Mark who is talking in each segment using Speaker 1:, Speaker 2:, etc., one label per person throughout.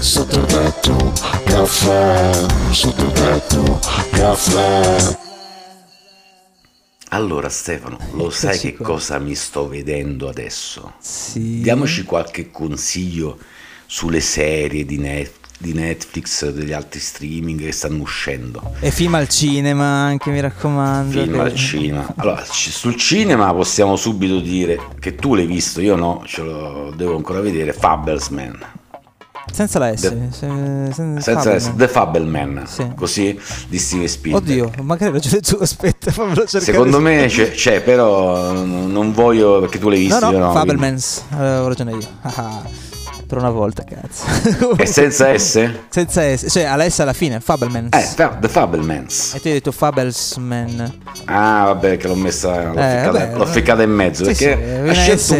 Speaker 1: Sottotetto, caffè, sottotetto, caffè.
Speaker 2: Allora Stefano, lo sai che cosa mi sto vedendo adesso?
Speaker 3: Sì.
Speaker 2: Diamoci qualche consiglio sulle serie di, Net- di Netflix, degli altri streaming che stanno uscendo.
Speaker 3: E film al cinema anche, mi raccomando.
Speaker 2: Film
Speaker 3: che-
Speaker 2: al cinema. Allora, sul cinema possiamo subito dire che tu l'hai visto, io no, ce lo devo ancora vedere, Fablesman.
Speaker 3: Senza la S.
Speaker 2: The-
Speaker 3: se- sen-
Speaker 2: Senza
Speaker 3: Fableman.
Speaker 2: S, The Fableman,
Speaker 3: Sì.
Speaker 2: così di Steven Spielberg.
Speaker 3: Oddio, magari hai ragione tu, aspetta, fammelo cercare.
Speaker 2: Secondo me c'è, c'è, però non voglio perché tu l'hai visto.
Speaker 3: No, no,
Speaker 2: no,
Speaker 3: Fablemans, avevo ragione io. Per una volta, cazzo.
Speaker 2: E senza S?
Speaker 3: Senza S, cioè alla S alla fine, Fablemans.
Speaker 2: Eh, The Fablemans.
Speaker 3: E tu hai detto Fablesman.
Speaker 2: Ah, vabbè, che l'ho messa, l'ho,
Speaker 3: Eh,
Speaker 2: ficcata, l'ho ficcata in mezzo
Speaker 3: Sì, sì,
Speaker 2: perché
Speaker 3: una
Speaker 2: ha scelto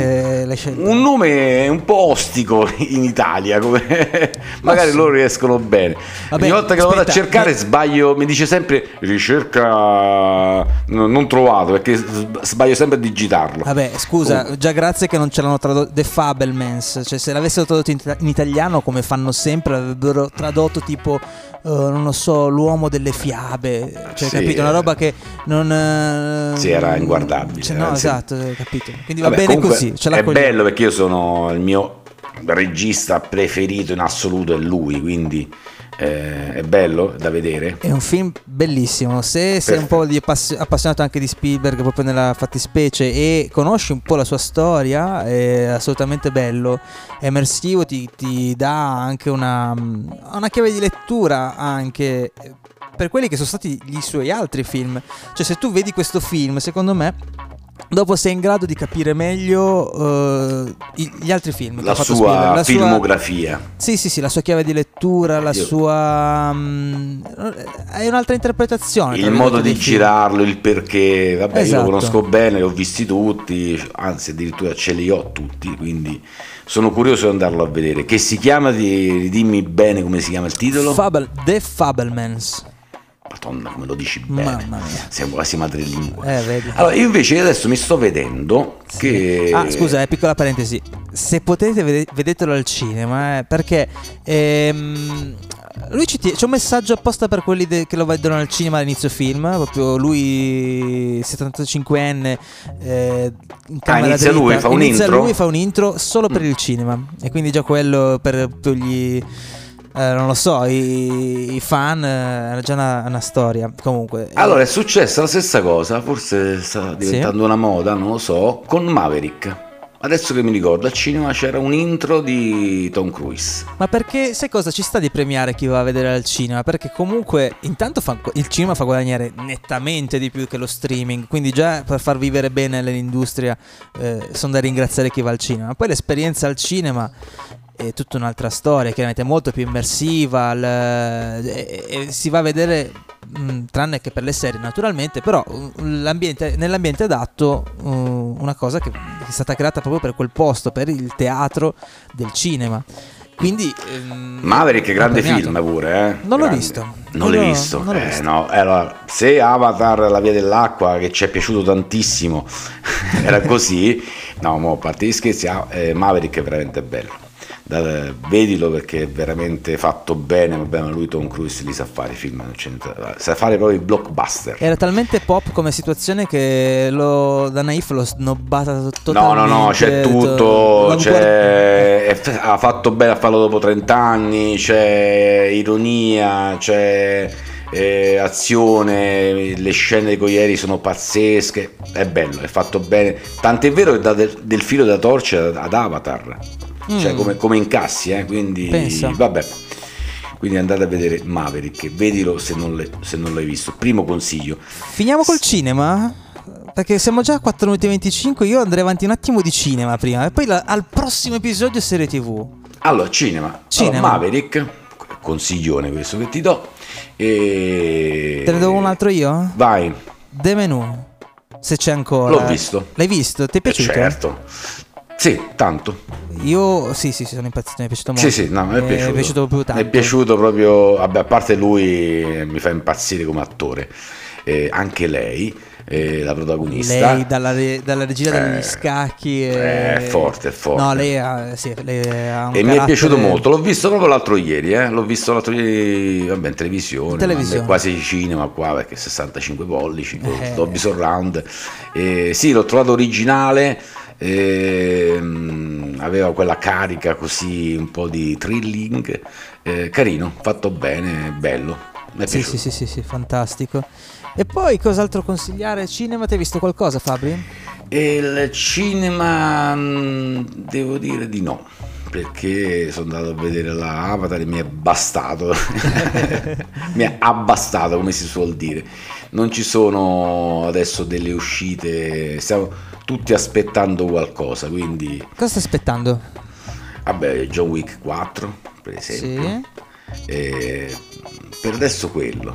Speaker 2: un, un nome un po' ostico in Italia. Come magari
Speaker 3: sì.
Speaker 2: loro riescono bene.
Speaker 3: Vabbè,
Speaker 2: Ogni volta che lo vado a
Speaker 3: aspetta,
Speaker 2: cercare
Speaker 3: beh-
Speaker 2: sbaglio, mi dice sempre ricerca no, non trovato perché sbaglio sempre a digitarlo.
Speaker 3: Vabbè, scusa,
Speaker 2: Comunque.
Speaker 3: già grazie che non ce l'hanno tradotto The Fablemans, cioè se l'avessero tradotto in, in italiano come fanno sempre avrebbero tradotto tipo eh, non lo so, l'uomo delle fiabe, cioè
Speaker 2: Sì.
Speaker 3: capito, una roba che non eh,
Speaker 2: Sì, era inguardabile,
Speaker 3: Cioè, no,
Speaker 2: anzi-
Speaker 3: esatto, eh, capito. Quindi va
Speaker 2: Vabbè,
Speaker 3: bene
Speaker 2: comunque
Speaker 3: così, ce
Speaker 2: È bello perché io sono il mio regista preferito in assoluto è lui, quindi eh, è bello da vedere.
Speaker 3: È un film bellissimo. Se sei un po' appassionato anche di Spielberg, proprio nella fattispecie, e conosci un po' la sua storia, è assolutamente bello. È immersivo, ti, ti dà anche una, una chiave di lettura anche per quelli che sono stati i suoi altri film. Cioè, se tu vedi questo film, secondo me. Dopo sei in grado di capire meglio i- gli altri film
Speaker 2: La sua
Speaker 3: Spielberg, la sua-
Speaker 2: filmografia.
Speaker 3: sì, sì, sì, la sua chiave di lettura, la
Speaker 2: Io-
Speaker 3: sua... mm, è un'altra interpretazione.
Speaker 2: Il modo di
Speaker 3: del film.
Speaker 2: girarlo, il perché, vabbè, io
Speaker 3: Esatto.
Speaker 2: lo conosco bene, li ho visti tutti, anzi addirittura ce li ho tutti, quindi sono curioso di andarlo a vedere. Che si chiama, di, dimmi bene come si chiama il titolo?
Speaker 3: Fable, The Fablemans.
Speaker 2: Madonna, come lo dici bene.
Speaker 3: Mamma mia.
Speaker 2: Siamo quasi madrelingua.
Speaker 3: Eh.
Speaker 2: Allora, io invece adesso mi sto vedendo che...
Speaker 3: Ah, scusa, eh, piccola parentesi. Se potete, vede- vedetelo al cinema, eh, perché ehm, lui ci tie- c'è un messaggio apposta per quelli de- che lo vedono al cinema all'inizio film. Proprio lui, 75enne, eh, in camera
Speaker 2: Ah, inizia
Speaker 3: dritta.
Speaker 2: lui, fa un
Speaker 3: Inizia
Speaker 2: intro? Mm.
Speaker 3: lui, fa un intro solo per il cinema. E quindi già quello per tutti gli. Eh, non lo so, i, i fan eh, era già una, una storia. Comunque, eh,
Speaker 2: Allora è successa la stessa cosa, forse sta diventando una moda, non lo so, con Maverick. Adesso che mi ricordo, al cinema c'era un intro di Tom Cruise.
Speaker 3: Ma perché sai cosa ci sta di premiare chi va a vedere al cinema? Perché comunque intanto fa- il cinema fa guadagnare nettamente di più che lo streaming, quindi già per far vivere bene l'industria eh, sono da ringraziare chi va al cinema. Poi l'esperienza al cinema è tutta un'altra storia, chiaramente è molto più immersiva, l- e- e si va a vedere, mh, tranne che per le serie naturalmente, però l'ambiente- nell'ambiente adatto uh, una cosa che è stata creata proprio per quel posto, per il teatro del cinema. Quindi ehm,
Speaker 2: Maverick grande film pure, eh?
Speaker 3: Non l'ho
Speaker 2: Grande.
Speaker 3: visto.
Speaker 2: Non l'hai visto?
Speaker 3: non l'ho
Speaker 2: Eh,
Speaker 3: visto.
Speaker 2: no. Eh, Allora, se Avatar, la via dell'acqua, che ci è piaciuto tantissimo, era così, no, mo, a parte gli scherzi, ah, eh, Maverick è veramente bello. Vedilo perché è veramente fatto bene, vabbè, ma lui Tom Cruise li sa fare i film, sa fare proprio i blockbuster.
Speaker 3: Era talmente pop come situazione che lo, da Naif l'ho snobbata
Speaker 2: No,
Speaker 3: totalmente.
Speaker 2: no, no, c'è
Speaker 3: to-
Speaker 2: tutto, c'è, è- ha fatto bene a farlo dopo 30 anni, c'è ironia, c'è eh, azione, le scene dei coglieri sono pazzesche, è bello, è fatto bene, tant'è vero che dà del, del filo da torcere ad Avatar, cioè
Speaker 3: Mm.
Speaker 2: come, come incassi, eh, quindi
Speaker 3: Pensa.
Speaker 2: vabbè. Quindi andate a vedere Maverick, vedilo se non, le- se non l'hai visto. Primo consiglio.
Speaker 3: Finiamo col cinema? Perché siamo già a 4 minuti e 25. Io andrei avanti un attimo di cinema prima. E poi la- al prossimo episodio serie TV.
Speaker 2: Allora, cinema.
Speaker 3: Cinema.
Speaker 2: Allora, Maverick, consiglione questo che ti do. E...
Speaker 3: Te ne do un altro io?
Speaker 2: Vai,
Speaker 3: The Menu. Se c'è ancora.
Speaker 2: L'ho visto.
Speaker 3: L'hai visto? Ti è
Speaker 2: Eh,
Speaker 3: piaciuto?
Speaker 2: certo. Sì, tanto.
Speaker 3: Io sì, sì, sono impazzito, mi è piaciuto molto.
Speaker 2: Sì, sì, no, mi è
Speaker 3: Eh,
Speaker 2: piaciuto.
Speaker 3: Mi è piaciuto proprio tanto.
Speaker 2: Mi è piaciuto proprio, vabbè, a parte lui eh, mi fa impazzire come attore. Eh, anche lei. Eh, la protagonista.
Speaker 3: Lei dalla, re- dalla regina degli
Speaker 2: Eh,
Speaker 3: scacchi. E...
Speaker 2: È forte, è forte.
Speaker 3: No, lei ha, sì, lei ha
Speaker 2: E mi è piaciuto molto, l'ho visto proprio l'altro ieri, eh? l'ho visto l'altro ieri, vabbè, in televisione,
Speaker 3: televisione.
Speaker 2: quasi cinema qua perché 65 pollici,
Speaker 3: Eh.
Speaker 2: Dolby Surround. Eh, sì, l'ho trovato originale, ehm, aveva quella carica così, un po' di thrilling, eh, carino, fatto bene, bello.
Speaker 3: Sì, sì, sì, sì, sì, fantastico. E poi cos'altro consigliare? Cinema, ti hai visto qualcosa, Fabri?
Speaker 2: Il cinema mh, devo dire di no, perché sono andato a vedere la Avatar e mi è bastato, mi è abbastato come si suol dire. Non ci sono adesso delle uscite, stiamo tutti aspettando qualcosa, quindi
Speaker 3: Cosa stai aspettando?
Speaker 2: vabbè John Wick 4 per esempio.
Speaker 3: Sì.
Speaker 2: E per adesso quello,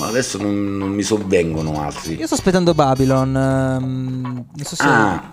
Speaker 2: adesso non, non mi sovvengono altri.
Speaker 3: Io sto aspettando Babylon. ehm, non so se
Speaker 2: Ah,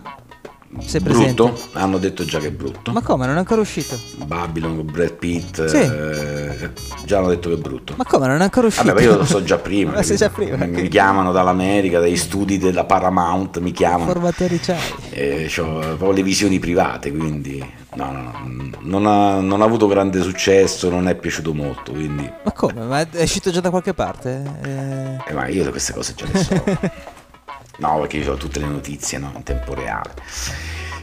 Speaker 3: sei presente.
Speaker 2: brutto? Hanno detto già che è brutto.
Speaker 3: Ma come? Non è ancora uscito?
Speaker 2: Babylon con Brad Pitt,
Speaker 3: Sì.
Speaker 2: eh, già hanno detto che è brutto.
Speaker 3: Ma come? Non è ancora uscito?
Speaker 2: Vabbè, io lo so già prima.
Speaker 3: Ma
Speaker 2: capito?
Speaker 3: già prima?
Speaker 2: Mi, mi chiamano dall'America, dai studi della Paramount, mi chiamano.
Speaker 3: Formatori c'hai.
Speaker 2: E ho proprio le visioni private, quindi no, no, no, non ha, non ha avuto grande successo, non è piaciuto molto, quindi...
Speaker 3: Ma come? Ma è uscito già da qualche parte? Eh,
Speaker 2: eh, ma io queste cose già le so. no, perché io ho tutte le notizie no, in tempo reale.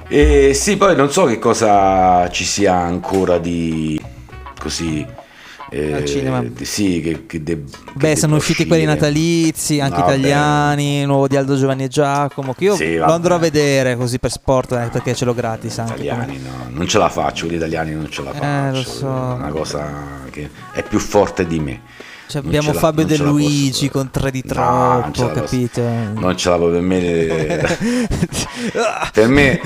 Speaker 2: E sì, poi non so che cosa ci sia ancora di così... eh,
Speaker 3: Al cinema.
Speaker 2: Sì, che, che che
Speaker 3: Beh, sono
Speaker 2: debba
Speaker 3: usciti quelli natalizi, anche
Speaker 2: No,
Speaker 3: italiani, il nuovo di Aldo Giovanni e Giacomo, che io
Speaker 2: Sì,
Speaker 3: lo andrò a vedere così per sport, eh, perché ce l'ho gratis anche.
Speaker 2: italiani no, non ce la faccio, gli italiani non ce la
Speaker 3: Eh,
Speaker 2: faccio.
Speaker 3: lo so.
Speaker 2: È una cosa che è più forte di me.
Speaker 3: Cioè, abbiamo
Speaker 2: la-
Speaker 3: Fabio De
Speaker 2: posso
Speaker 3: Luigi con tre di
Speaker 2: No, non ce
Speaker 3: troppo,
Speaker 2: la posso-
Speaker 3: capito?
Speaker 2: Non ce la può per me. per me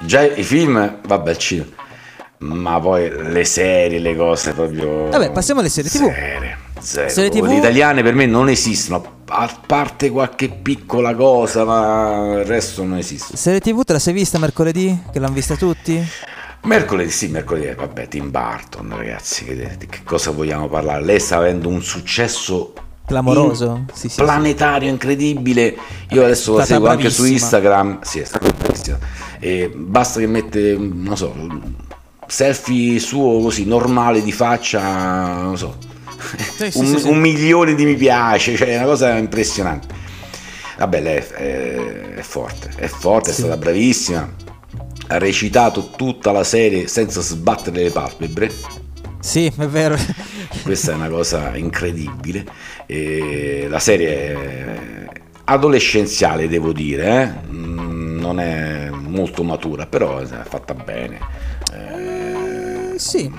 Speaker 2: già i film, vabbè, il cinema. Ma poi le serie, le cose proprio.
Speaker 3: Vabbè, passiamo alle serie TV.
Speaker 2: Serie, zero.
Speaker 3: Serie TV?
Speaker 2: Le italiane per me non esistono, a parte qualche piccola cosa, ma il resto non esiste.
Speaker 3: Serie TV te la sei vista mercoledì? Che l'hanno vista tutti?
Speaker 2: Mercoledì, sì, mercoledì, vabbè, Tim Burton, ragazzi, che, di che cosa vogliamo parlare? Lei sta avendo un successo
Speaker 3: Clamoroso? Sì, sì,
Speaker 2: planetario, incredibile. Io adesso la seguo anche su
Speaker 3: bravissima.
Speaker 2: Instagram, sì, è stata bravissima. E basta che mette, non so, selfie suo così, normale di faccia, non so,
Speaker 3: Sì, sì,
Speaker 2: un,
Speaker 3: sì,
Speaker 2: un milione di mi piace, cioè è una cosa impressionante. Vabbè, lei è, è- è forte, è forte, è stata bravissima. Ha recitato tutta la serie senza sbattere le palpebre.
Speaker 3: Sì, è vero.
Speaker 2: Questa è una cosa incredibile. E la serie è adolescenziale, devo dire, eh? Mm, non è molto matura, però è fatta bene. Eh,
Speaker 3: sì.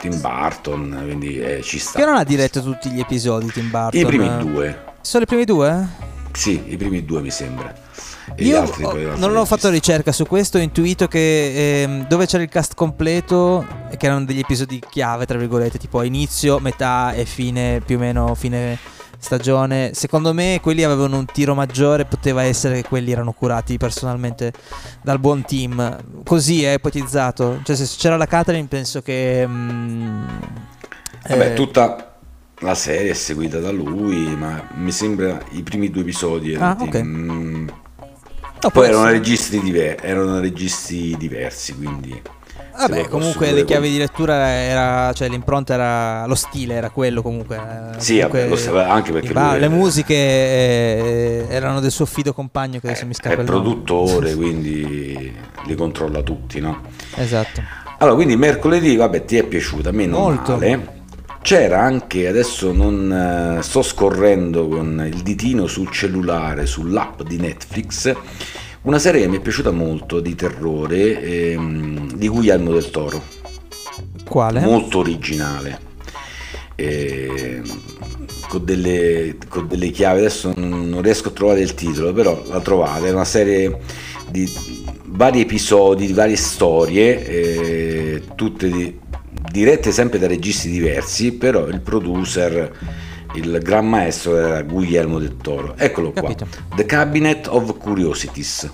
Speaker 2: Tim Burton, quindi eh, ci sta.
Speaker 3: Che non ha diretto tutti gli episodi Tim Burton.
Speaker 2: I primi due,
Speaker 3: Solo i primi due?
Speaker 2: sì, i primi due mi sembra. E gli
Speaker 3: Io
Speaker 2: altri
Speaker 3: ho- non ho fatto ricerca su questo, ho intuito che ehm, dove c'era il cast completo, che erano degli episodi chiave, tra virgolette, tipo inizio, metà e fine, più o meno fine stagione. Secondo me quelli avevano un tiro maggiore, poteva essere che quelli erano curati personalmente dal buon team. Così è ipotizzato. Cioè se c'era la Catherine penso che... mm,
Speaker 2: Vabbè,
Speaker 3: eh,
Speaker 2: tutta la serie è seguita da lui, ma mi sembra i primi due episodi.
Speaker 3: Ah,
Speaker 2: di-
Speaker 3: ok.
Speaker 2: mm, poi erano registi, diver- erano registi diversi, quindi...
Speaker 3: Vabbè, comunque le chiavi di lettura era, cioè l'impronta era, lo stile era quello comunque. eh,
Speaker 2: Sì, vabbè,
Speaker 3: comunque
Speaker 2: lo sapeva anche perché
Speaker 3: i ba-
Speaker 2: lui è-
Speaker 3: le musiche eh, erano del suo fido compagno che adesso mi scappa
Speaker 2: È
Speaker 3: il
Speaker 2: produttore, quindi li controlla tutti, no?
Speaker 3: Esatto.
Speaker 2: Allora, quindi mercoledì, vabbè, ti è piaciuta, a me non
Speaker 3: Molto.
Speaker 2: male. C'era anche, adesso non eh, sto scorrendo con il ditino sul cellulare, sull'app di Netflix, una serie che mi è piaciuta molto di terrore ehm, di Guglielmo del Toro,
Speaker 3: Quale?
Speaker 2: molto originale, ehm, con, delle, con delle chiavi, adesso non non riesco a trovare il titolo, però la trovate, è una serie di vari episodi, di varie storie, eh, tutte di- dirette sempre da registi diversi, però il producer, il gran maestro era Guglielmo del Toro. Eccolo qua,
Speaker 3: Capito.
Speaker 2: The Cabinet of Curiosities.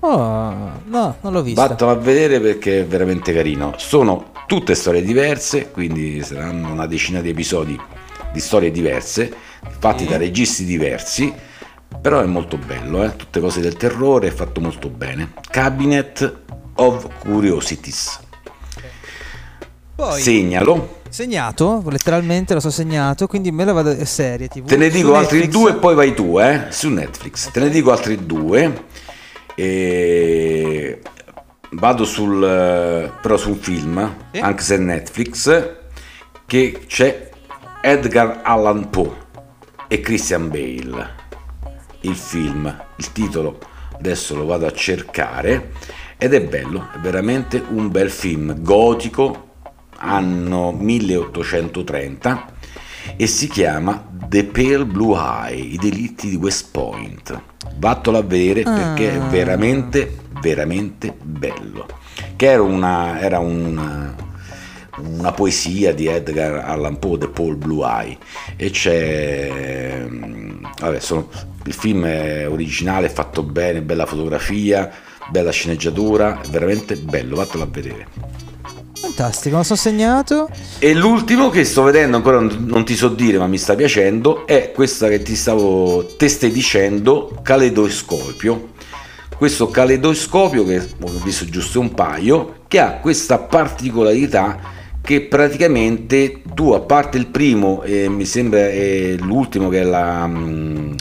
Speaker 3: Oh, no, non l'ho vista.
Speaker 2: Vattelo a vedere perché è veramente carino. Sono tutte storie diverse, quindi saranno una decina di episodi di storie diverse, fatti
Speaker 3: Sì.
Speaker 2: da registi diversi, Però è molto bello, eh? tutte cose del terrore, è fatto molto bene. Cabinet of Curiosities.
Speaker 3: Poi,
Speaker 2: Segnalo.
Speaker 3: Segnato, letteralmente lo so segnato, quindi me la vado a serie TV.
Speaker 2: Te ne dico altri
Speaker 3: Netflix.
Speaker 2: due e poi vai tu, eh? Su Netflix. Te ne dico altri due. E... Vado sul... però su un film,
Speaker 3: Sì.
Speaker 2: anche se è Netflix, che c'è Edgar Allan Poe e Christian Bale. Il film, il titolo, adesso lo vado a cercare, ed è bello, è veramente un bel film, gotico, anno 1830 e si chiama The Pale Blue Eye, i delitti di West Point. Vattelo a vedere perché è
Speaker 3: Ah.
Speaker 2: veramente, veramente bello. Che era una, era una, una poesia di Edgar Allan Poe, The Pale Blue Eye, e c'è... mm, Vabbè, sono- il film è originale, è fatto bene, bella fotografia, bella sceneggiatura, veramente bello, vattelo a vedere.
Speaker 3: Fantastico, lo so segnato.
Speaker 2: E l'ultimo che sto vedendo, ancora non ti so dire, ma mi sta piacendo, è questa che ti stavo, te stai dicendo, Caleidoscopio. Questo caleidoscopio, che ho visto giusto un paio, che ha questa particolarità che praticamente tu, a parte il primo, e mi sembra è l'ultimo che è la, mm,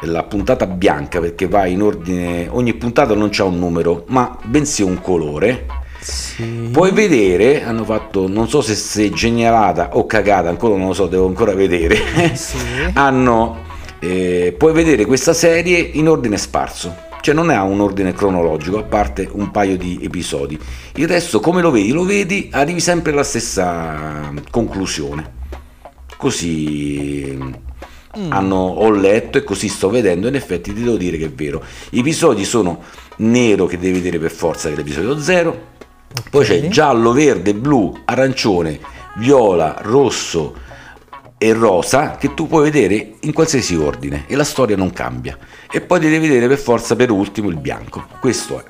Speaker 2: è la puntata bianca, perché va in ordine, ogni puntata non c'ha un numero, ma bensì un colore.
Speaker 3: Sì.
Speaker 2: Puoi vedere, hanno fatto, non so se sei genialata o cagata, ancora non lo so, devo ancora vedere.
Speaker 3: Sì.
Speaker 2: hanno, eh, puoi vedere questa serie in ordine sparso, cioè non ha un ordine cronologico, a parte un paio di episodi. Il resto, come lo vedi? Lo vedi, arrivi sempre alla stessa conclusione. Così
Speaker 3: Mm.
Speaker 2: hanno, ho letto e così sto vedendo, in effetti ti devo dire che è vero. I episodi sono nero che devi vedere per forza che l'episodio 0, poi c'è giallo, verde, blu, arancione, viola, rosso e rosa che tu puoi vedere in qualsiasi ordine e la storia non cambia. E poi devi vedere per forza per ultimo il bianco. Questo è.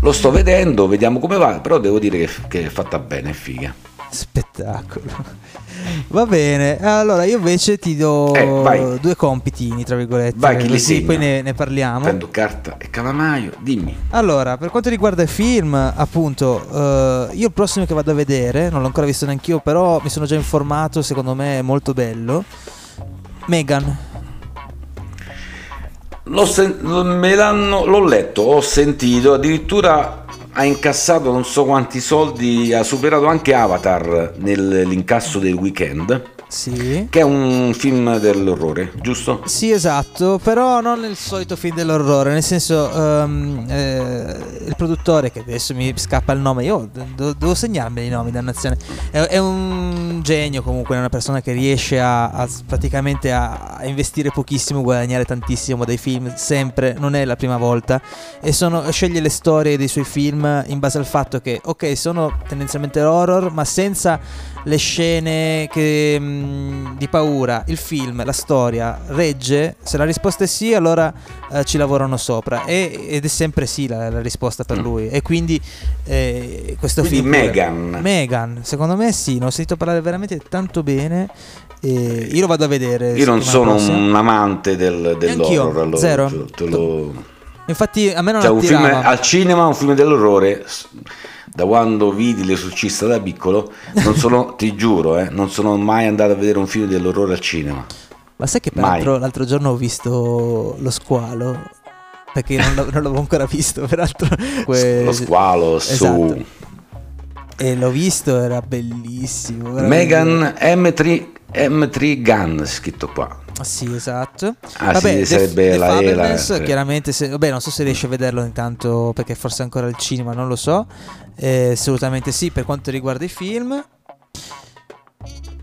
Speaker 2: Lo sto vedendo, vediamo come va, però devo dire che, che è fatta bene, è figa.
Speaker 3: Spettacolo. Va bene, allora io invece ti do
Speaker 2: Eh,
Speaker 3: due compitini, tra virgolette,
Speaker 2: Vai, chi li segna?
Speaker 3: poi ne, ne parliamo.
Speaker 2: Prendo carta e calamaio, dimmi.
Speaker 3: Allora, per quanto riguarda il film, appunto, eh, io il prossimo che vado a vedere, non l'ho ancora visto neanch'io, però mi sono già informato, secondo me è molto bello. Megan.
Speaker 2: L'ho, sen- me l'hanno, l'ho letto, ho sentito, addirittura ha incassato non so quanti soldi, ha superato anche Avatar nell'incasso del weekend,
Speaker 3: Sì.
Speaker 2: che è un film dell'orrore, giusto?
Speaker 3: Sì, esatto, però non nel solito film dell'orrore, nel senso ehm, eh, il produttore, che adesso mi scappa il nome, io do- devo segnarmi i nomi, dannazione, è, è un genio comunque, è una persona che riesce a, a- praticamente a, a investire pochissimo, guadagnare tantissimo dai film, sempre, non è la prima volta, e sono- sceglie le storie dei suoi film in base al fatto che, ok, sono tendenzialmente horror, ma senza le scene che, mh, di paura, il film, la storia regge, se la risposta è sì, allora eh, ci lavorano sopra e- ed è sempre sì la, la risposta per
Speaker 2: Mm.
Speaker 3: lui e quindi eh, questo
Speaker 2: Quindi
Speaker 3: film
Speaker 2: Megan.
Speaker 3: Megan, secondo me sì, ne ho sentito parlare veramente tanto bene e io lo vado a vedere.
Speaker 2: Io non sono
Speaker 3: prossima.
Speaker 2: un amante del, dell'horror, allora
Speaker 3: zero.
Speaker 2: te- te lo-
Speaker 3: Infatti a me non
Speaker 2: Cioè, un film al cinema, un film dell'orrore, da quando vidi l'esorcista da piccolo, non sono, ti giuro, eh, non sono mai andato a vedere un film dell'orrore al cinema.
Speaker 3: Ma sai che peraltro l'altro giorno ho visto lo squalo? Perché non, non l'avevo ancora visto, peraltro. Que-
Speaker 2: Lo squalo su
Speaker 3: Esatto. E l'ho visto, era bellissimo.
Speaker 2: Megan M3, M3 Gun, scritto qua.
Speaker 3: Ah, Sì, esatto.
Speaker 2: Ah,
Speaker 3: Vabbè,
Speaker 2: sì,
Speaker 3: The-
Speaker 2: sarebbe
Speaker 3: The
Speaker 2: la E, la-
Speaker 3: Fabelmans,
Speaker 2: eh.
Speaker 3: chiaramente, se, vabbè, non so se riesci a vederlo intanto perché forse è ancora al cinema, non lo so. Eh, assolutamente sì, per quanto riguarda i film.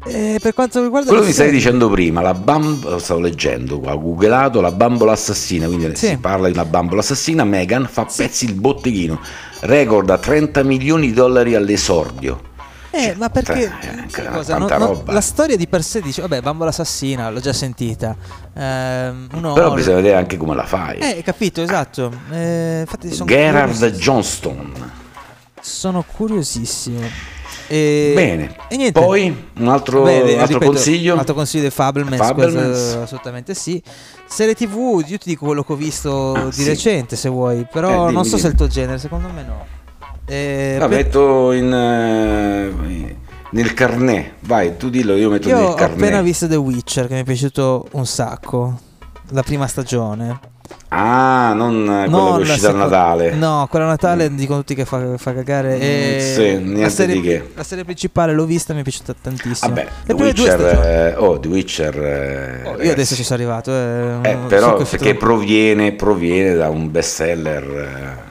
Speaker 3: E per quanto riguarda
Speaker 2: Quello mi
Speaker 3: serie-
Speaker 2: dicendo prima, la bambola, lo stavo leggendo qua, ho googlato la bambola assassina, quindi
Speaker 3: Sì.
Speaker 2: si parla di una bambola assassina, Megan fa pezzi il botteghino, record a 30 milioni di dollari all'esordio.
Speaker 3: Eh,
Speaker 2: Cioè,
Speaker 3: ma perché
Speaker 2: eh, eh,
Speaker 3: cosa? non-
Speaker 2: roba.
Speaker 3: la storia di per sé dice, vabbè, bambola assassina, l'ho già sentita. Un
Speaker 2: Però bisogna vedere anche come la fai.
Speaker 3: Eh, capito, esatto. Eh, infatti sono
Speaker 2: Gerard
Speaker 3: curiosissimo.
Speaker 2: Johnston.
Speaker 3: Sono curiosissimo. E,
Speaker 2: Bene.
Speaker 3: E.
Speaker 2: Poi un altro,
Speaker 3: Beh,
Speaker 2: altro
Speaker 3: ripeto,
Speaker 2: consiglio.
Speaker 3: Un altro consiglio di Fablemans, questo assolutamente sì. Serie TV, io ti dico quello che ho visto
Speaker 2: Ah,
Speaker 3: di
Speaker 2: sì.
Speaker 3: recente, se vuoi, però
Speaker 2: Eh, dimmi,
Speaker 3: non so se è il
Speaker 2: dimmi.
Speaker 3: tuo genere, secondo me no. Eh,
Speaker 2: La
Speaker 3: per-
Speaker 2: metto in, eh, nel carnet. Vai, tu dillo, io metto
Speaker 3: Io
Speaker 2: nel
Speaker 3: ho
Speaker 2: carnet.
Speaker 3: appena visto The Witcher, che mi è piaciuto un sacco. La prima stagione.
Speaker 2: Ah, non eh, quella
Speaker 3: Non
Speaker 2: che è uscita a
Speaker 3: seco-
Speaker 2: Natale.
Speaker 3: No, quella a Natale dicono tutti che fa, fa cagare. E
Speaker 2: Mm, sì, niente
Speaker 3: la, serie,
Speaker 2: di che.
Speaker 3: la serie principale l'ho vista e mi è piaciuta tantissimo.
Speaker 2: Vabbè, The Witcher, eh, oh, The Witcher. eh,
Speaker 3: Oh, io adesso ci sono arrivato. Eh,
Speaker 2: Eh,
Speaker 3: so
Speaker 2: però perché proviene, proviene da un bestseller eh,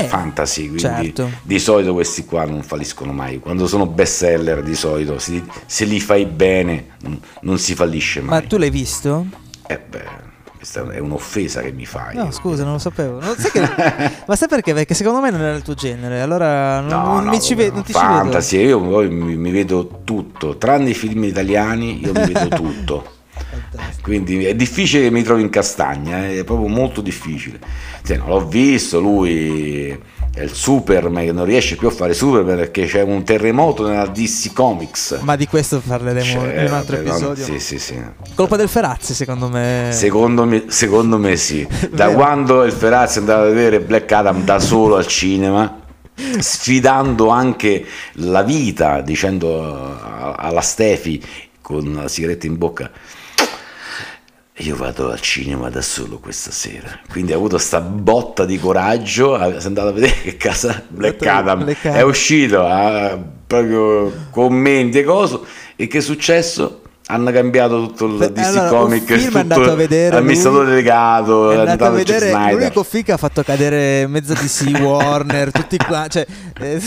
Speaker 3: Eh,
Speaker 2: fantasy, quindi
Speaker 3: certo.
Speaker 2: di solito questi qua non falliscono mai. Quando sono bestseller di solito si- se li fai bene non, non si fallisce
Speaker 3: Ma
Speaker 2: mai.
Speaker 3: tu l'hai visto?
Speaker 2: Eh, beh, questa è un'offesa che mi fai.
Speaker 3: No, scusa, non lo sapevo. Non sai che- Ma sai perché? Perché secondo me non era il tuo genere. Allora non,
Speaker 2: No,
Speaker 3: non
Speaker 2: no,
Speaker 3: mi ci ve- non ti ci vedo.
Speaker 2: fantasy, io mi, mi vedo tutto, tranne i film italiani, io mi vedo tutto.
Speaker 3: Fantastico.
Speaker 2: Quindi è difficile che mi trovi in castagna, eh, è proprio molto difficile. Sì, no, l'ho visto, lui è il Superman che non riesce più a fare Superman perché c'è un terremoto nella DC Comics.
Speaker 3: Ma di questo parleremo
Speaker 2: Cioè,
Speaker 3: in un altro
Speaker 2: vabbè, no,
Speaker 3: episodio.
Speaker 2: Sì, sì, sì.
Speaker 3: Colpa del Ferazzi, secondo me.
Speaker 2: Secondo me, secondo me sì. Da quando il Ferazzi è andato a vedere Black Adam da solo al cinema, sfidando anche la vita, dicendo alla Stefi con la sigaretta in bocca. Io vado al cinema da solo questa sera. Quindi ha avuto sta botta di coraggio. ha- Si è andato a vedere che casa Black
Speaker 3: Black
Speaker 2: Adam
Speaker 3: Adam.
Speaker 2: è uscito. Ha proprio commenti e cose. E che è successo? Hanno cambiato tutto il DC
Speaker 3: allora,
Speaker 2: Comic,
Speaker 3: film è andato a vedere
Speaker 2: l'amministratore delegato,
Speaker 3: È andato a vedere
Speaker 2: Snyder.
Speaker 3: l'unico film che ha fatto cadere mezza DC Warner, tutti qua, cioè, eh,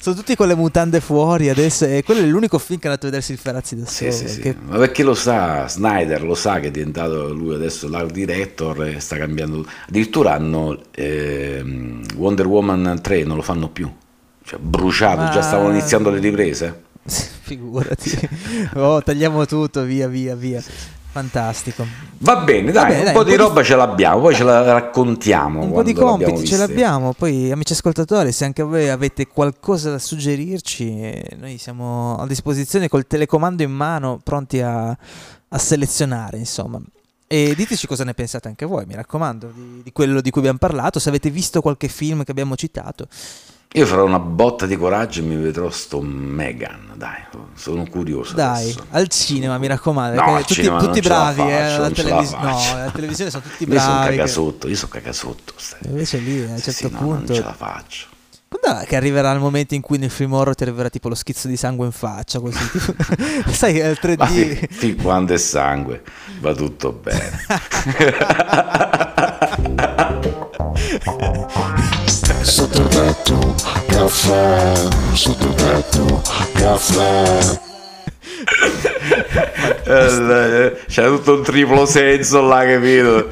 Speaker 3: sono tutti con le mutande fuori adesso e quello è l'unico film che è andato a vedersi il Ferazzi da
Speaker 2: Sì,
Speaker 3: solo.
Speaker 2: sì, sì.
Speaker 3: che-
Speaker 2: Ma perché lo sa, Snyder lo sa che è diventato lui adesso l'art director e sta cambiando. Addirittura hanno ehm, Wonder Woman 3, non lo fanno più. Cioè, bruciato,
Speaker 3: Ma-
Speaker 2: già stavano iniziando le riprese.
Speaker 3: Figurati, oh, tagliamo tutto, via, via, via. Fantastico.
Speaker 2: Va bene, dai,
Speaker 3: Vabbè,
Speaker 2: un
Speaker 3: dai,
Speaker 2: po'
Speaker 3: un
Speaker 2: di
Speaker 3: po' di-
Speaker 2: roba ce l'abbiamo, poi ce la raccontiamo.
Speaker 3: Un po' di compiti ce l'abbiamo, poi amici ascoltatori, se anche voi avete qualcosa da suggerirci, eh, noi siamo a disposizione col telecomando in mano, pronti a, a selezionare, insomma. E diteci cosa ne pensate anche voi, mi raccomando, di, di quello di cui abbiamo parlato, se avete visto qualche film che abbiamo citato.
Speaker 2: Io farò una botta di coraggio e mi vedrò sto Megan, dai, sono curioso.
Speaker 3: Dai,
Speaker 2: adesso.
Speaker 3: al cinema, mi raccomando,
Speaker 2: No,
Speaker 3: tutti,
Speaker 2: cinema
Speaker 3: tutti bravi, eh,
Speaker 2: faccio,
Speaker 3: alla
Speaker 2: non ce la
Speaker 3: televis- no, alla televisione sono tutti
Speaker 2: Io sono
Speaker 3: bravi.
Speaker 2: cagasotto, io sono cagasotto. stai.
Speaker 3: Invece lì, a un
Speaker 2: Sì,
Speaker 3: certo
Speaker 2: sì, no,
Speaker 3: punto...
Speaker 2: non ce la faccio.
Speaker 3: Quando è che arriverà il momento in cui nel film horror ti arriverà tipo lo schizzo di sangue in faccia, così, tipo, sai, è il
Speaker 2: Ma
Speaker 3: 3D.
Speaker 2: fin, fin quando è sangue va tutto bene.
Speaker 1: Sotto tetto, caffè, sotto tetto, caffè.
Speaker 2: Eh, C'è tutto un triplo senso là, capito?